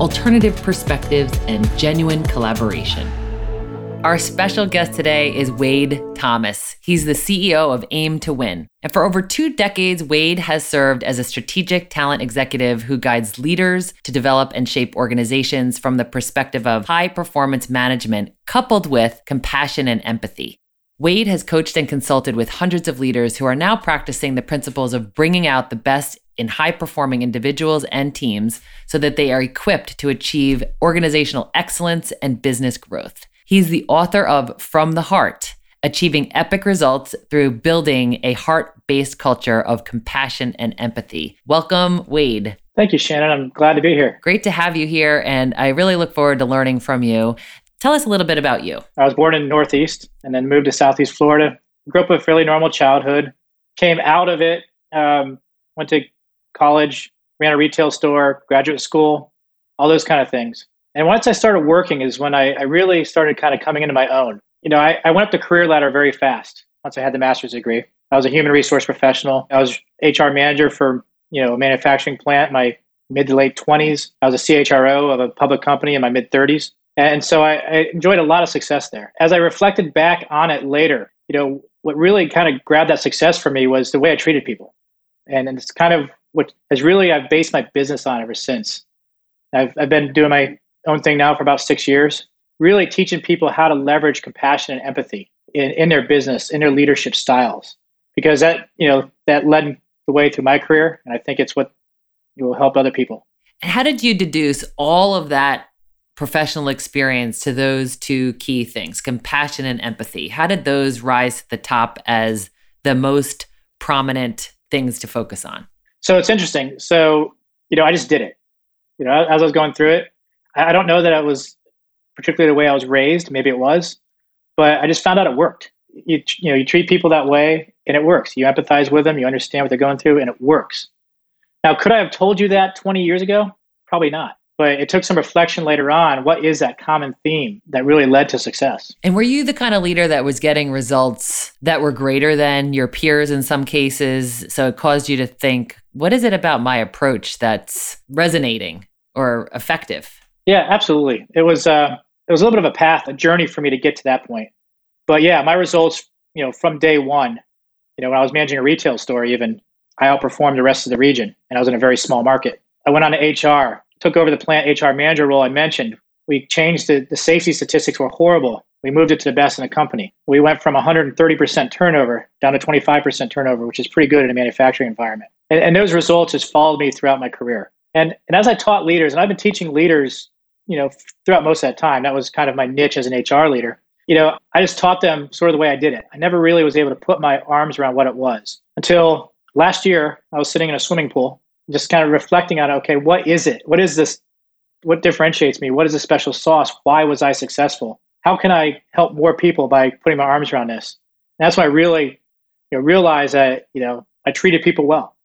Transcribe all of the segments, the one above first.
alternative perspectives, and genuine collaboration. Our special guest today is Wade Thomas. He's the CEO of Aim to Win. And for over two decades, Wade has served as a strategic talent executive who guides leaders to develop and shape organizations from the perspective of high performance management coupled with compassion and empathy. Wade has coached and consulted with hundreds of leaders who are now practicing the principles of bringing out the best in high performing individuals and teams so that they are equipped to achieve organizational excellence and business growth. He's the author of From the Heart Achieving Epic Results Through Building a Heart Based Culture of Compassion and Empathy. Welcome, Wade. Thank you, Shannon. I'm glad to be here. Great to have you here, and I really look forward to learning from you. Tell us a little bit about you. I was born in Northeast and then moved to Southeast Florida. Grew up with a fairly normal childhood. Came out of it, um, went to college, ran a retail store, graduate school, all those kind of things. And once I started working is when I, I really started kind of coming into my own. You know, I, I went up the career ladder very fast once I had the master's degree. I was a human resource professional. I was HR manager for, you know, a manufacturing plant in my mid to late 20s. I was a CHRO of a public company in my mid 30s. And so I, I enjoyed a lot of success there. As I reflected back on it later, you know, what really kind of grabbed that success for me was the way I treated people. And it's kind of what has really I've based my business on ever since. I've, I've been doing my own thing now for about six years, really teaching people how to leverage compassion and empathy in, in their business, in their leadership styles. Because that, you know, that led the way through my career. And I think it's what will help other people. And how did you deduce all of that professional experience to those two key things, compassion and empathy? How did those rise to the top as the most prominent things to focus on? So it's interesting. So, you know, I just did it. You know, as I was going through it, I don't know that it was particularly the way I was raised. Maybe it was, but I just found out it worked. You, you know, you treat people that way and it works. You empathize with them, you understand what they're going through, and it works. Now, could I have told you that 20 years ago? Probably not. But it took some reflection later on. What is that common theme that really led to success? And were you the kind of leader that was getting results that were greater than your peers in some cases? So it caused you to think, what is it about my approach that's resonating or effective? Yeah, absolutely. It was uh, it was a little bit of a path, a journey for me to get to that point. But yeah, my results, you know, from day one, you know, when I was managing a retail store, even I outperformed the rest of the region, and I was in a very small market. I went on to HR, took over the plant HR manager role I mentioned. We changed the, the safety statistics were horrible. We moved it to the best in the company. We went from 130% turnover down to 25% turnover, which is pretty good in a manufacturing environment. And, and those results just followed me throughout my career. And, and as I taught leaders, and I've been teaching leaders, you know, throughout most of that time, that was kind of my niche as an HR leader. You know, I just taught them sort of the way I did it. I never really was able to put my arms around what it was until last year. I was sitting in a swimming pool, just kind of reflecting on, okay, what is it? What is this? What differentiates me? What is the special sauce? Why was I successful? How can I help more people by putting my arms around this? And that's when I really, you know, realized that you know I treated people well.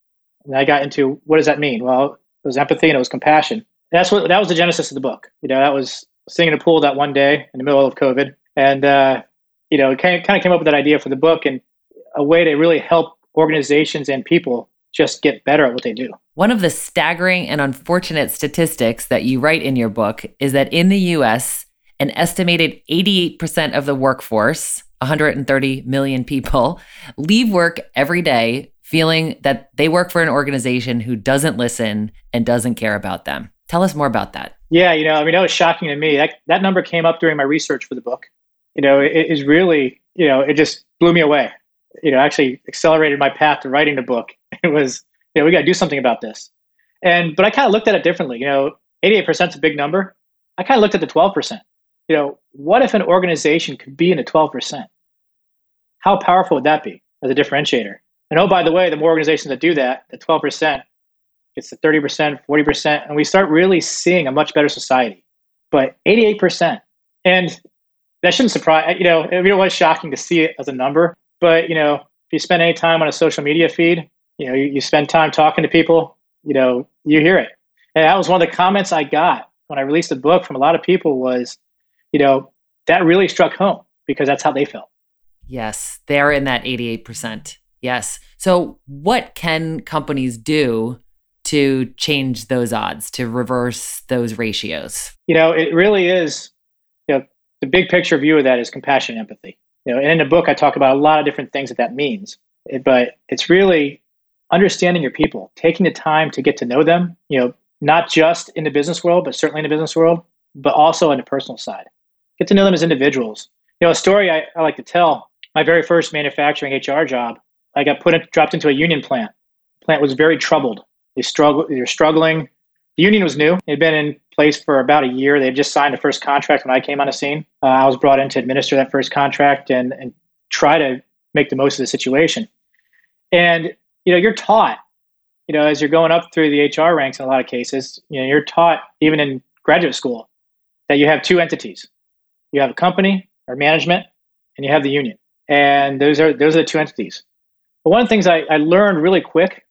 And I got into what does that mean? Well, it was empathy and it was compassion. And that's what that was the genesis of the book. You know, that was sitting in a pool that one day in the middle of COVID, and uh, you know, kind of, kind of came up with that idea for the book and a way to really help organizations and people just get better at what they do. One of the staggering and unfortunate statistics that you write in your book is that in the US, an estimated 88% of the workforce, 130 million people, leave work every day feeling that they work for an organization who doesn't listen and doesn't care about them. Tell us more about that. Yeah, you know, I mean, that was shocking to me. That, that number came up during my research for the book. You know, it is really, you know, it just blew me away. You know, actually accelerated my path to writing the book. It was, you know, we got to do something about this. And, but I kind of looked at it differently. You know, 88% is a big number. I kind of looked at the 12%. You know, what if an organization could be in the 12%? How powerful would that be as a differentiator? And oh, by the way, the more organizations that do that, the 12% gets to 30%, 40%, and we start really seeing a much better society. But 88%, And that shouldn't surprise you know, it was shocking to see it as a number. But, you know, if you spend any time on a social media feed, you know, you, you spend time talking to people, you know, you hear it. And that was one of the comments I got when I released the book from a lot of people was, you know, that really struck home because that's how they felt. Yes, they're in that 88%. Yes. So, what can companies do to change those odds, to reverse those ratios? You know, it really is, you know, the big picture view of that is compassion and empathy. You know, and in the book, I talk about a lot of different things that that means, but it's really understanding your people, taking the time to get to know them, you know, not just in the business world, but certainly in the business world, but also on the personal side. Get to know them as individuals. You know, a story I, I like to tell my very first manufacturing HR job, I got put in, dropped into a union plant. Plant was very troubled. They struggle, they were struggling. The union was new. It had been in place for about a year. They had just signed the first contract when I came on the scene. Uh, I was brought in to administer that first contract and, and try to make the most of the situation. And, you know, you're taught, you know, as you're going up through the HR ranks in a lot of cases, you know, you're taught even in graduate school that you have two entities. You have a company or management and you have the union. And those are those are the two entities. But one of the things I, I learned really quick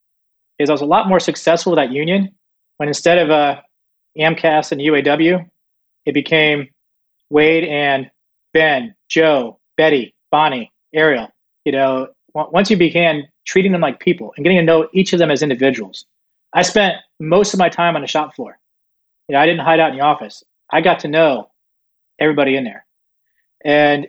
is I was a lot more successful with that union when instead of uh, AMCAS and UAW, it became Wade and Ben, Joe, Betty, Bonnie, Ariel. You know, once you began treating them like people and getting to know each of them as individuals, I spent most of my time on the shop floor. You know, I didn't hide out in the office. I got to know everybody in there, and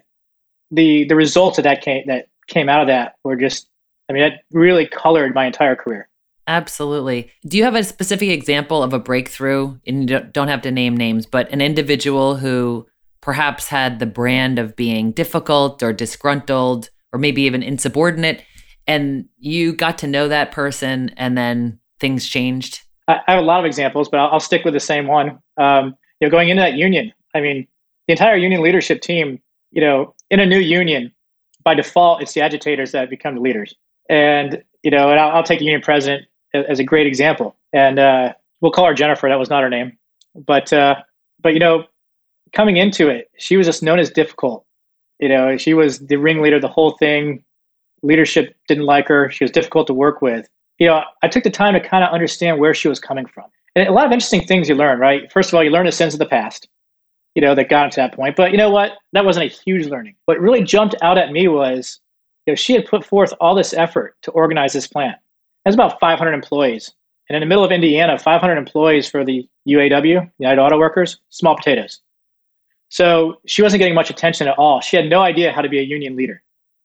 the the results of that came that came out of that were just, I mean, that really colored my entire career. Absolutely. Do you have a specific example of a breakthrough? And you don't have to name names, but an individual who perhaps had the brand of being difficult or disgruntled or maybe even insubordinate, and you got to know that person and then things changed? I have a lot of examples, but I'll, stick with the same one. Um, you know, going into that union, I mean, the entire union leadership team, you know, in a new union, by default, it's the agitators that become the leaders. And you know, and I'll, I'll take the union president as a great example. And uh, we'll call her Jennifer. That was not her name, but uh, but you know, coming into it, she was just known as difficult. You know, she was the ringleader, the whole thing. Leadership didn't like her. She was difficult to work with. You know, I took the time to kind of understand where she was coming from. And a lot of interesting things you learn, right? First of all, you learn the sins of the past, you know, that got to that point. But you know what? That wasn't a huge learning. What really jumped out at me was, you know, she had put forth all this effort to organize this plant has about 500 employees. And in the middle of Indiana, 500 employees for the UAW, United Auto Workers, small potatoes. So she wasn't getting much attention at all. She had no idea how to be a union leader,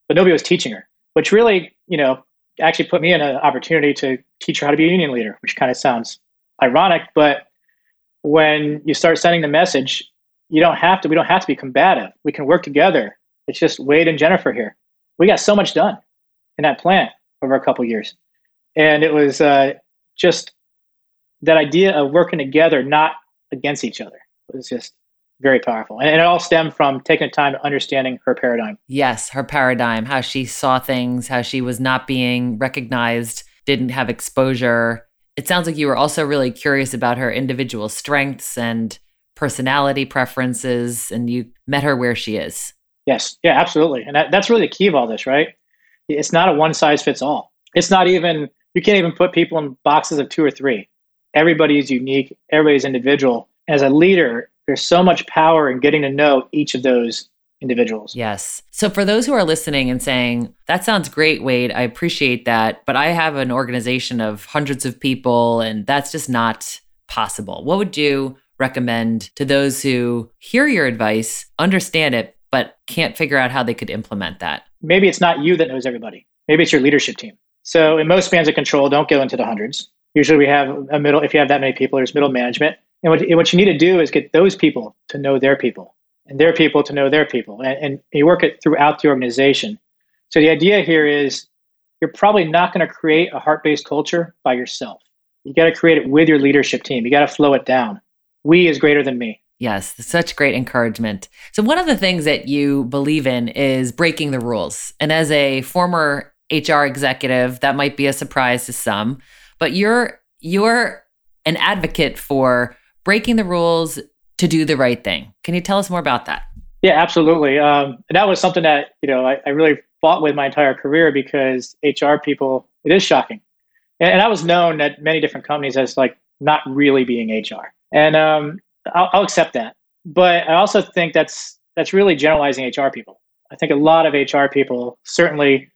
but nobody was teaching her, which really, you know, actually put me in an opportunity to teach her how to be a union leader, which kind of sounds ironic. But when you start sending the message, you don't have to, we don't have to be combative. We can work together. It's just Wade and Jennifer here. We got so much done in that plant over a couple years and it was uh, just that idea of working together, not against each other, it was just very powerful. And it all stemmed from taking the time to understanding her paradigm. Yes, her paradigm, how she saw things, how she was not being recognized, didn't have exposure. It sounds like you were also really curious about her individual strengths and personality preferences, and you met her where she is. Yes, yeah, absolutely. And that, that's really the key of all this, right? It's not a one size fits all. It's not even you can't even put people in boxes of two or three. Everybody is unique, everybody's individual. As a leader, there's so much power in getting to know each of those individuals. Yes. So for those who are listening and saying, that sounds great, Wade, I appreciate that, but I have an organization of hundreds of people and that's just not possible. What would you recommend to those who hear your advice, understand it, but can't figure out how they could implement that? Maybe it's not you that knows everybody. Maybe it's your leadership team. So in most spans of control, don't go into the hundreds. Usually we have a middle, if you have that many people, there's middle management. And what, what you need to do is get those people to know their people and their people to know their people. And, and you work it throughout the organization. So the idea here is you're probably not going to create a heart based culture by yourself. You got to create it with your leadership team. You got to flow it down. We is greater than me. Yes, such great encouragement. So, one of the things that you believe in is breaking the rules. And as a former HR executive. That might be a surprise to some, but you're you're an advocate for breaking the rules to do the right thing. Can you tell us more about that? Yeah, absolutely. Um, that was something that you know I, I, really fought with my entire career because HR people it is shocking, and, and, I was known at many different companies as like not really being HR, and um, I'll, I'll accept that. But I also think that's that's really generalizing HR people. I think a lot of HR people certainly,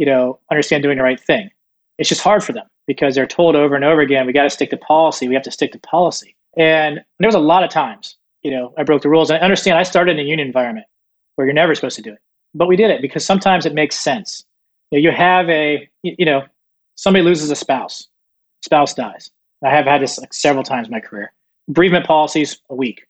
you know, understand doing the right thing. It's just hard for them because they're told over and over again, we got to stick to policy. We have to stick to policy. And there was a lot of times, you know, I broke the rules. I understand I started in a union environment where you're never supposed to do it, but we did it because sometimes it makes sense. You, know, you have a, you know, somebody loses a spouse, spouse dies. I have had this like several times in my career. Bereavement policies a week,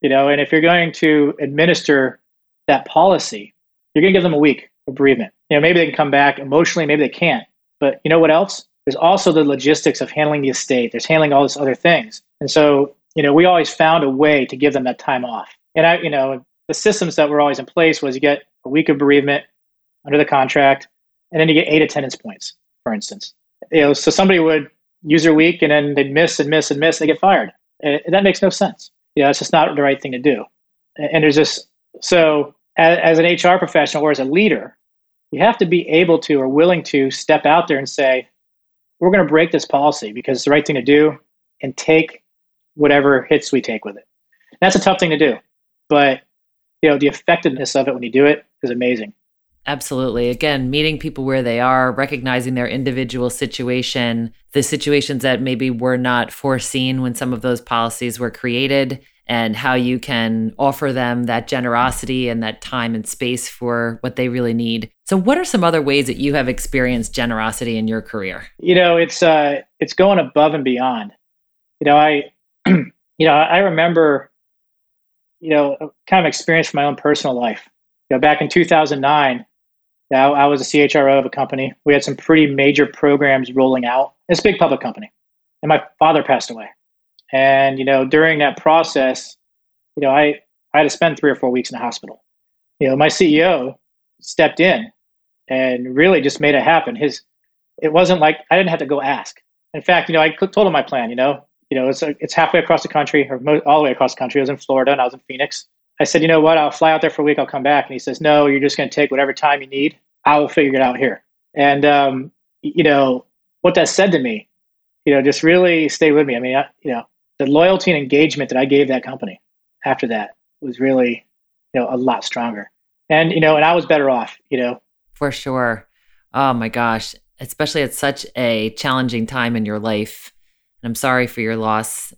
you know, and if you're going to administer that policy, you're going to give them a week of bereavement. You know, maybe they can come back emotionally, maybe they can't. But you know what else? There's also the logistics of handling the estate. There's handling all these other things. And so, you know, we always found a way to give them that time off. And I, you know, the systems that were always in place was you get a week of bereavement under the contract, and then you get eight attendance points, for instance. You know, so somebody would use their week and then they'd miss and miss and miss, they get fired. And that makes no sense. You know, it's just not the right thing to do. And there's just so as an HR professional or as a leader, you have to be able to or willing to step out there and say, we're going to break this policy because it's the right thing to do and take whatever hits we take with it. That's a tough thing to do, but you know the effectiveness of it when you do it is amazing. Absolutely. Again, meeting people where they are, recognizing their individual situation, the situations that maybe were not foreseen when some of those policies were created, and how you can offer them that generosity and that time and space for what they really need. So what are some other ways that you have experienced generosity in your career? You know, it's uh it's going above and beyond. You know, I you know, I remember you know, kind of experience from my own personal life. You know, back in 2009, I was a CHRO of a company. We had some pretty major programs rolling out. It's a big public company. And my father passed away. And, you know, during that process, you know, I, I had to spend three or four weeks in the hospital. You know, my CEO stepped in and really just made it happen. His, it wasn't like I didn't have to go ask. In fact, you know, I told him my plan. You know, you know, it's it's halfway across the country or all the way across the country. I was in Florida and I was in Phoenix. I said, you know what? I'll fly out there for a week. I'll come back. And he says, no, you're just going to take whatever time you need. I will figure it out here. And um, you know what that said to me, you know, just really stay with me. I mean, I, you know, the loyalty and engagement that I gave that company after that was really, you know, a lot stronger. And, you know, and I was better off, you know. For sure. Oh my gosh. Especially at such a challenging time in your life. And I'm sorry for your loss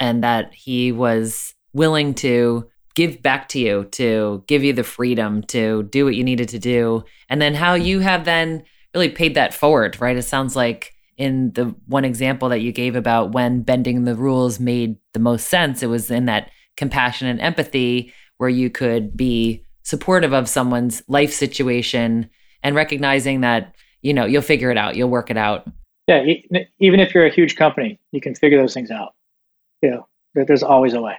and that he was willing to give back to you, to give you the freedom to do what you needed to do. And then how you have then really paid that forward, right? It sounds like in the one example that you gave about when bending the rules made the most sense, it was in that compassion and empathy where you could be supportive of someone's life situation and recognizing that, you know, you'll figure it out, you'll work it out. Yeah, even if you're a huge company, you can figure those things out. You know, there's always a way.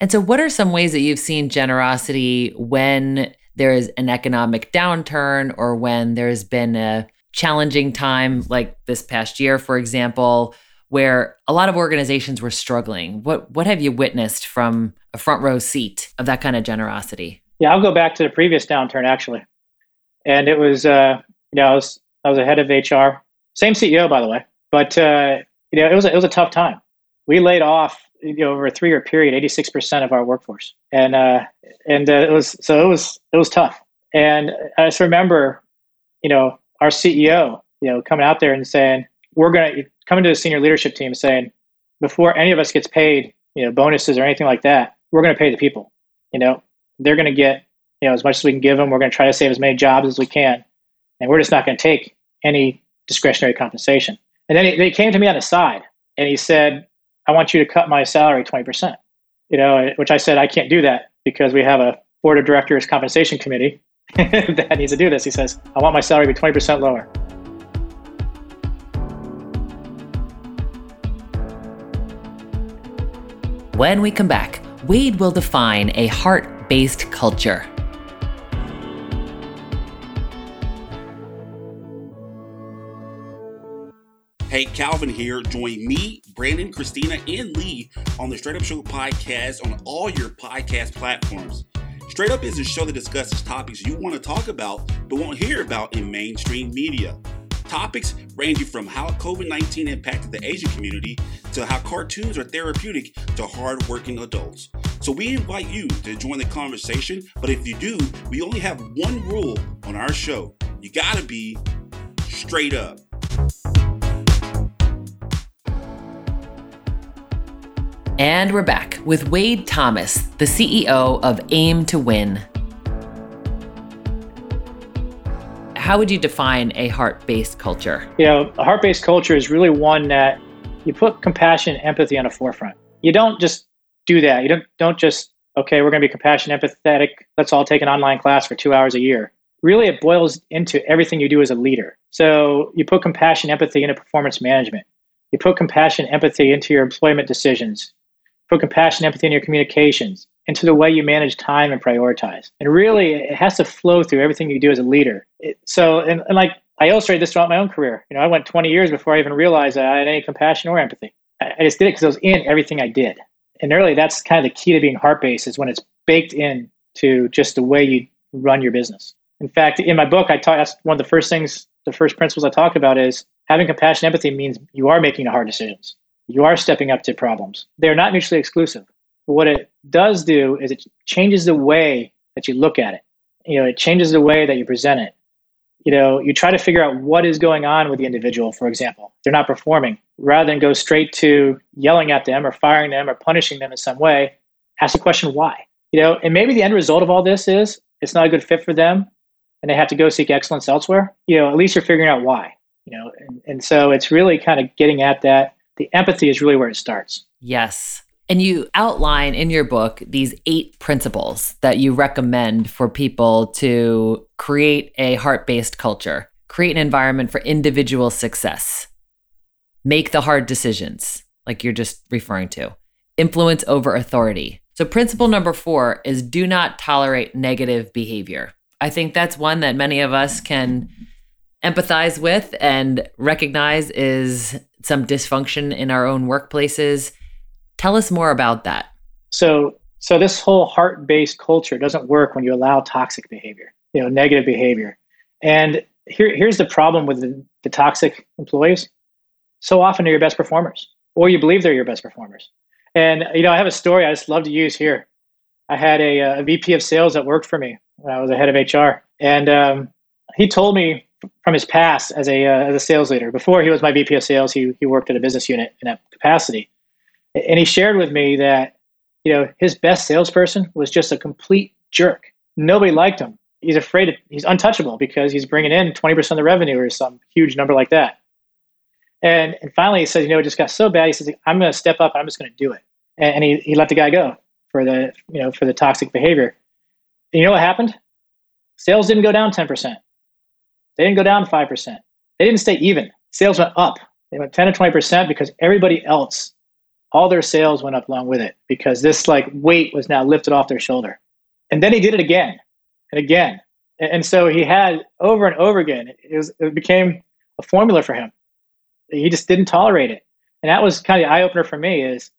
And so, what are some ways that you've seen generosity when there is an economic downturn or when there's been a challenging time like this past year, for example, where a lot of organizations were struggling. What what have you witnessed from a front row seat of that kind of generosity? Yeah, I'll go back to the previous downturn actually, and it was uh, you know I was I was a head of HR, same CEO by the way, but uh, you know it was a, it was a tough time. We laid off you know over a three year period 86 percent of our workforce, and uh, and uh, it was so it was it was tough. And I just remember, you know, our CEO, you know, coming out there and saying, we're going to come into the senior leadership team saying, before any of us gets paid, you know, bonuses or anything like that, we're going to pay the people. You know, they're going to get, you know, as much as we can give them. We're going to try to save as many jobs as we can. And we're just not going to take any discretionary compensation. And then he, he came to me on the side and he said, I want you to cut my salary 20%. You know, which I said, I can't do that because we have a board of directors compensation committee that needs to do this. He says, I want my salary to be 20% lower. When we come back, Wade will define a heart based culture. Hey, Calvin here. Join me, Brandon, Christina, and Lee on the Straight Up Show podcast on all your podcast platforms. Straight Up is a show that discusses topics you want to talk about but won't hear about in mainstream media. Topics ranging from how COVID 19 impacted the Asian community to how cartoons are therapeutic to hardworking adults. So we invite you to join the conversation, but if you do, we only have one rule on our show you gotta be straight up. And we're back with Wade Thomas, the CEO of Aim to Win. How would you define a heart based culture? You know, a heart based culture is really one that you put compassion and empathy on the forefront. You don't just do that. You don't, don't just, okay, we're going to be compassionate, empathetic. Let's all take an online class for two hours a year. Really, it boils into everything you do as a leader. So you put compassion, empathy into performance management. You put compassion, empathy into your employment decisions put compassion, empathy in your communications, into the way you manage time and prioritize. And really, it has to flow through everything you do as a leader. It, so, and, and like I illustrated this throughout my own career. You know, I went 20 years before I even realized that I had any compassion or empathy. I, I just did it because it was in everything I did. And really, that's kind of the key to being heart based is when it's baked in to just the way you run your business. In fact, in my book, I talk, that's one of the first things, the first principles I talk about is having compassion, empathy means you are making the hard decisions you are stepping up to problems. They're not mutually exclusive. But what it does do is it changes the way that you look at it. You know, it changes the way that you present it. You know, you try to figure out what is going on with the individual, for example. They're not performing. Rather than go straight to yelling at them or firing them or punishing them in some way, ask the question why. You know, and maybe the end result of all this is it's not a good fit for them and they have to go seek excellence elsewhere. You know, at least you're figuring out why. You know, and, and so it's really kind of getting at that the empathy is really where it starts. Yes. And you outline in your book these eight principles that you recommend for people to create a heart based culture, create an environment for individual success, make the hard decisions, like you're just referring to, influence over authority. So, principle number four is do not tolerate negative behavior. I think that's one that many of us can empathize with and recognize is some dysfunction in our own workplaces. Tell us more about that. So, so this whole heart-based culture doesn't work when you allow toxic behavior, you know, negative behavior. And here, here's the problem with the, the toxic employees. So often they're your best performers, or you believe they're your best performers. And you know, I have a story I just love to use here. I had a, a VP of sales that worked for me when I was a head of HR, and um, he told me from his past as a uh, as a sales leader. Before he was my VP of sales, he he worked at a business unit in that capacity, and he shared with me that you know his best salesperson was just a complete jerk. Nobody liked him. He's afraid of, he's untouchable because he's bringing in twenty percent of the revenue or some huge number like that. And and finally he says, you know, it just got so bad. He says, I'm going to step up. I'm just going to do it. And, and he he let the guy go for the you know for the toxic behavior. And you know what happened? Sales didn't go down ten percent they didn't go down 5%. They didn't stay even. Sales went up. They went 10 to 20% because everybody else, all their sales went up along with it because this like weight was now lifted off their shoulder. And then he did it again and again. And so he had over and over again, it, was, it became a formula for him. He just didn't tolerate it. And that was kind of the eye opener for me is,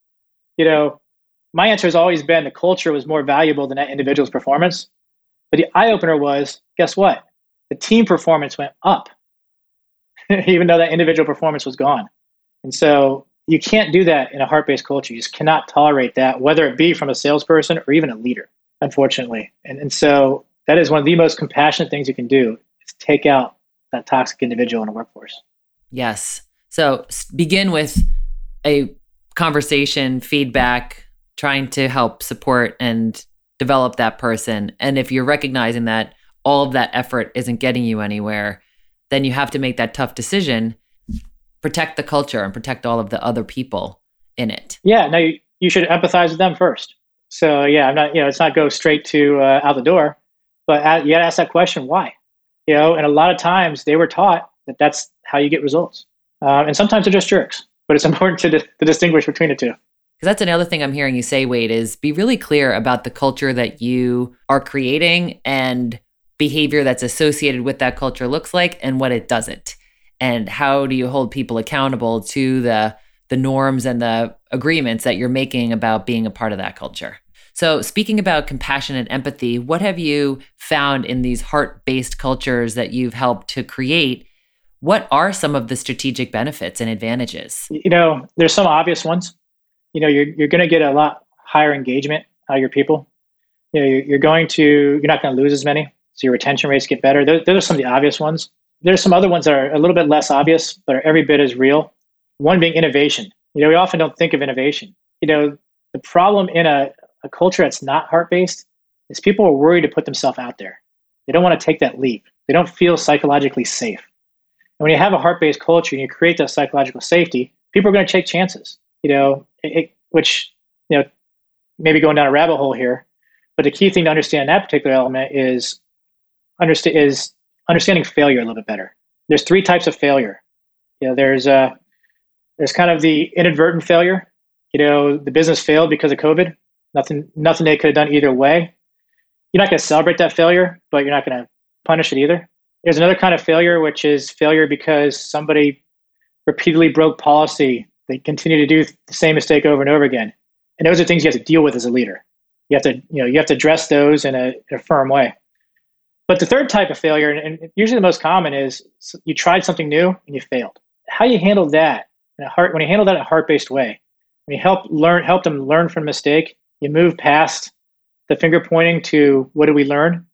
you know, my answer has always been the culture was more valuable than that individual's performance. But the eye opener was, guess what? The team performance went up, even though that individual performance was gone. And so you can't do that in a heart based culture. You just cannot tolerate that, whether it be from a salesperson or even a leader, unfortunately. And, and so that is one of the most compassionate things you can do is take out that toxic individual in a workforce. Yes. So begin with a conversation, feedback, trying to help support and develop that person. And if you're recognizing that all of that effort isn't getting you anywhere, then you have to make that tough decision, protect the culture and protect all of the other people in it. Yeah, no, you, you should empathize with them first. So yeah, I'm not, you know, it's not go straight to uh, out the door, but at, you got to ask that question, why? You know, and a lot of times they were taught that that's how you get results, uh, and sometimes they're just jerks. But it's important to, to distinguish between the two. Because that's another thing I'm hearing you say, Wade, is be really clear about the culture that you are creating and behavior that's associated with that culture looks like and what it doesn't and how do you hold people accountable to the the norms and the agreements that you're making about being a part of that culture So, speaking about compassion and empathy, what have you found in these heart based cultures that you've helped to create? What are some of the strategic benefits and advantages? You know, there's some obvious ones. You know, you're, you're going to get a lot higher engagement out of your people. You know, you're, you're going to, you're not going to lose as many. So your retention rates get better. Those, those are some of the obvious ones. There's some other ones that are a little bit less obvious, but are every bit as real. One being innovation. You know, we often don't think of innovation. You know, the problem in a, a culture that's not heart based is people are worried to put themselves out there. They don't want to take that leap. They don't feel psychologically safe. And when you have a heart based culture and you create that psychological safety, people are going to take chances. You know, it, which you know, maybe going down a rabbit hole here, but the key thing to understand that particular element is understand is understanding failure a little bit better. There's three types of failure. You know, there's uh, there's kind of the inadvertent failure. You know, the business failed because of COVID. Nothing, nothing they could have done either way. You're not going to celebrate that failure, but you're not going to punish it either. There's another kind of failure, which is failure because somebody repeatedly broke policy. They continue to do the same mistake over and over again. And those are things you have to deal with as a leader. You have to, you know, you have to address those in a, in a firm way. But the third type of failure, and usually the most common, is you tried something new and you failed. How you handle that in a heart when you handle that in a heart-based way, when you help learn, help them learn from mistake, you move past the finger pointing to what do we learn.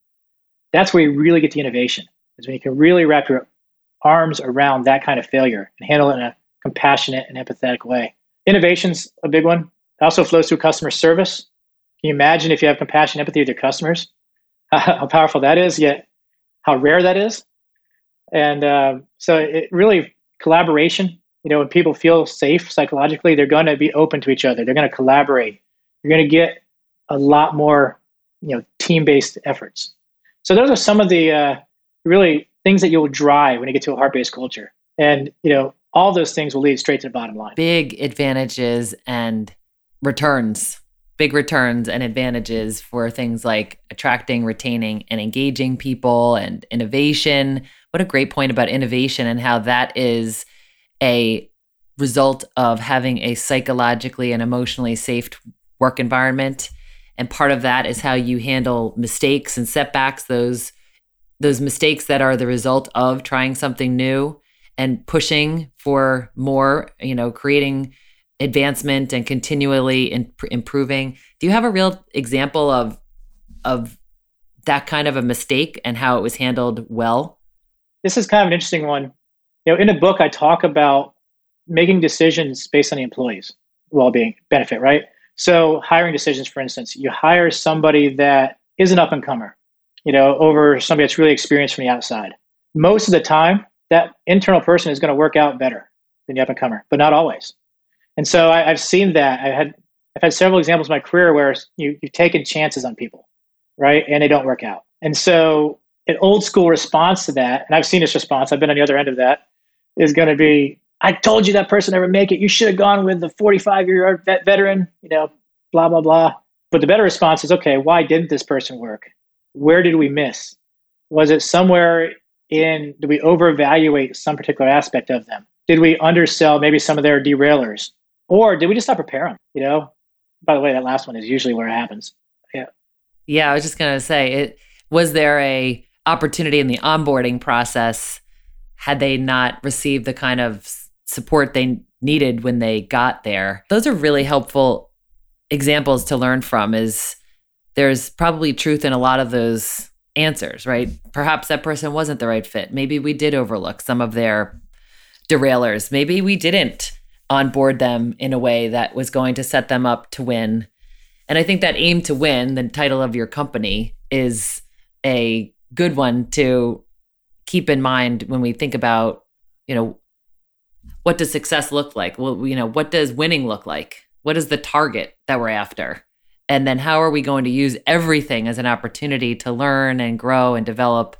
That's where you really get the innovation. Is when you can really wrap your arms around that kind of failure and handle it in a compassionate and empathetic way. Innovation's a big one. It also flows through customer service. Can you imagine if you have compassion, and empathy with your customers? how powerful that is, yet how rare that is. And uh, so it really collaboration. You know, when people feel safe psychologically, they're going to be open to each other. They're going to collaborate. You're going to get a lot more, you know, team-based efforts. So those are some of the uh, really things that you'll drive when you get to a heart-based culture. And you know, all those things will lead straight to the bottom line. Big advantages and returns big returns and advantages for things like attracting, retaining, and engaging people and innovation. What a great point about innovation and how that is a result of having a psychologically and emotionally safe work environment. And part of that is how you handle mistakes and setbacks, those those mistakes that are the result of trying something new and pushing for more, you know, creating advancement and continually imp- improving. Do you have a real example of of that kind of a mistake and how it was handled well? This is kind of an interesting one. You know, in a book, I talk about making decisions based on the employees' well-being benefit, right? So, hiring decisions, for instance, you hire somebody that is an up and comer, you know, over somebody that's really experienced from the outside. Most of the time, that internal person is going to work out better than the up and comer, but not always. And so I, have seen that. I had I've had several examples in my career where you, you've taken chances on people, right, and they don't work out. And so an old school response to that, and I've seen this response. I've been on the other end of that. Is going to be, I told you that person never make it. You should have gone with the 45 year old vet veteran. You know, blah blah blah. But the better response is, okay, why didn't this person work? Where did we miss? Was it somewhere in? Did we overevaluate some particular aspect of them? Did we undersell maybe some of their derailers? Or did we just not prepare them? You know, by the way, that last one is usually where it happens. Yeah. Yeah, I was just gonna say, it was there a opportunity in the onboarding process had they not received the kind of support they needed when they got there. Those are really helpful examples to learn from. Is there's probably truth in a lot of those answers, right? Perhaps that person wasn't the right fit. Maybe we did overlook some of their derailers. Maybe we didn't onboard them in a way that was going to set them up to win. And I think that aim to win, the title of your company, is a good one to keep in mind when we think about, you know, what does success look like? Well, you know, what does winning look like? What is the target that we're after? And then how are we going to use everything as an opportunity to learn and grow and develop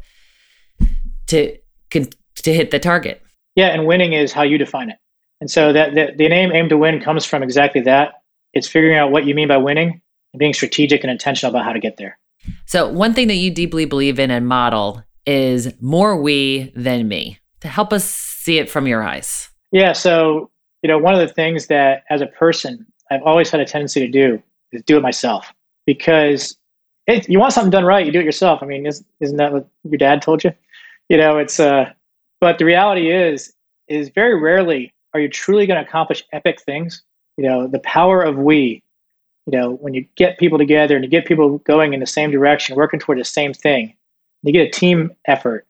to to hit the target? Yeah, and winning is how you define it. And so that the, the name aim to win comes from exactly that. It's figuring out what you mean by winning and being strategic and intentional about how to get there. So one thing that you deeply believe in and model is more we than me. To help us see it from your eyes. Yeah. So, you know, one of the things that as a person I've always had a tendency to do is do it myself. because it, you want something done right, you do it yourself. I mean, isn't, isn't that what your dad told you? You know, it's uh, but the reality is, is very rarely are you truly going to accomplish epic things. You know, the power of we. You know, when you get people together and you get people going in the same direction, working toward the same thing, you get a team effort,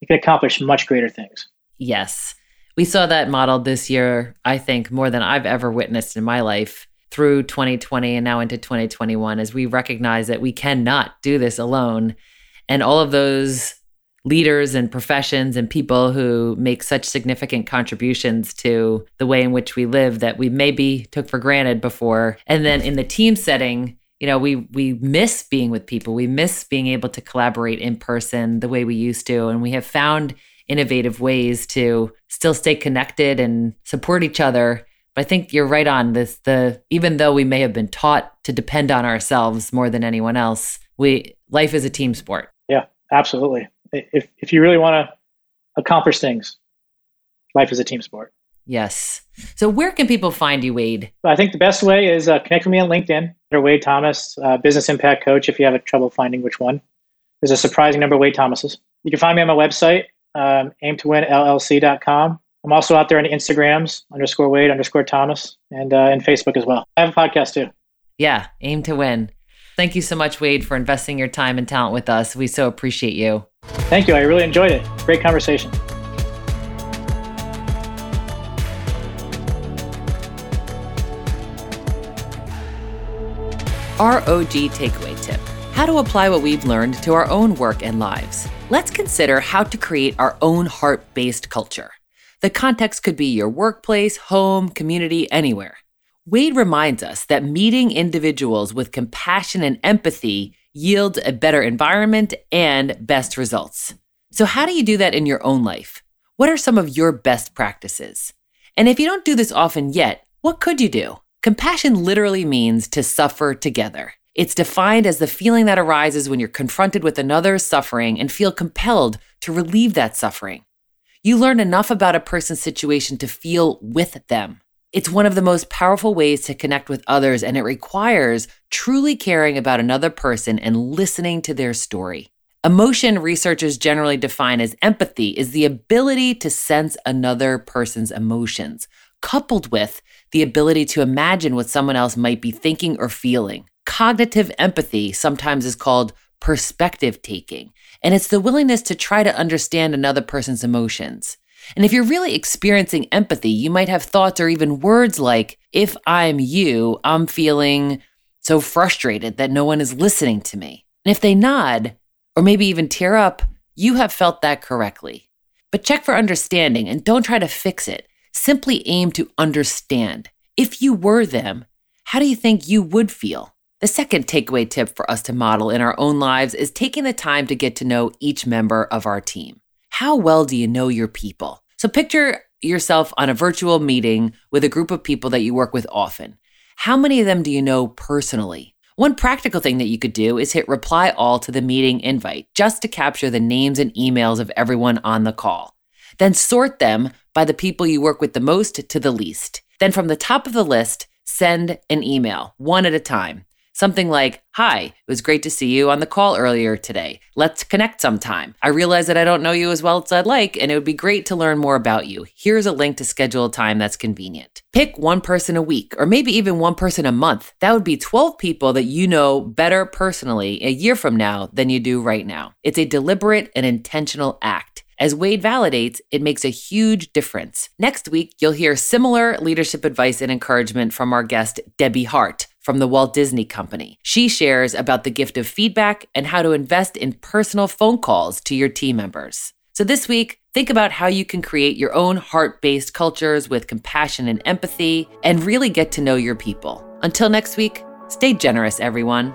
you can accomplish much greater things. Yes. We saw that modeled this year, I think, more than I've ever witnessed in my life through 2020 and now into 2021 as we recognize that we cannot do this alone. And all of those leaders and professions and people who make such significant contributions to the way in which we live that we maybe took for granted before. And then in the team setting, you know, we we miss being with people. We miss being able to collaborate in person the way we used to. And we have found innovative ways to still stay connected and support each other. But I think you're right on this the even though we may have been taught to depend on ourselves more than anyone else, we life is a team sport. Yeah, absolutely if if you really want to accomplish things, life is a team sport. Yes. So where can people find you, Wade? I think the best way is uh, connect with me on LinkedIn or Wade Thomas, uh, Business Impact Coach. If you have a trouble finding which one, there's a surprising number of Wade Thomases. You can find me on my website, um, aim2winllc.com. I'm also out there on Instagrams underscore Wade underscore Thomas and uh, and Facebook as well. I have a podcast too. Yeah, aim to win. Thank you so much, Wade, for investing your time and talent with us. We so appreciate you. Thank you. I really enjoyed it. Great conversation. ROG takeaway tip how to apply what we've learned to our own work and lives. Let's consider how to create our own heart based culture. The context could be your workplace, home, community, anywhere. Wade reminds us that meeting individuals with compassion and empathy yields a better environment and best results. So, how do you do that in your own life? What are some of your best practices? And if you don't do this often yet, what could you do? Compassion literally means to suffer together. It's defined as the feeling that arises when you're confronted with another's suffering and feel compelled to relieve that suffering. You learn enough about a person's situation to feel with them. It's one of the most powerful ways to connect with others, and it requires truly caring about another person and listening to their story. Emotion researchers generally define as empathy is the ability to sense another person's emotions, coupled with the ability to imagine what someone else might be thinking or feeling. Cognitive empathy sometimes is called perspective taking, and it's the willingness to try to understand another person's emotions. And if you're really experiencing empathy, you might have thoughts or even words like, if I'm you, I'm feeling so frustrated that no one is listening to me. And if they nod, or maybe even tear up, you have felt that correctly. But check for understanding and don't try to fix it. Simply aim to understand. If you were them, how do you think you would feel? The second takeaway tip for us to model in our own lives is taking the time to get to know each member of our team. How well do you know your people? So picture yourself on a virtual meeting with a group of people that you work with often. How many of them do you know personally? One practical thing that you could do is hit reply all to the meeting invite just to capture the names and emails of everyone on the call. Then sort them by the people you work with the most to the least. Then from the top of the list, send an email, one at a time. Something like, Hi, it was great to see you on the call earlier today. Let's connect sometime. I realize that I don't know you as well as I'd like, and it would be great to learn more about you. Here's a link to schedule a time that's convenient. Pick one person a week, or maybe even one person a month. That would be 12 people that you know better personally a year from now than you do right now. It's a deliberate and intentional act. As Wade validates, it makes a huge difference. Next week, you'll hear similar leadership advice and encouragement from our guest, Debbie Hart from the Walt Disney Company. She shares about the gift of feedback and how to invest in personal phone calls to your team members. So this week, think about how you can create your own heart based cultures with compassion and empathy and really get to know your people. Until next week, stay generous, everyone.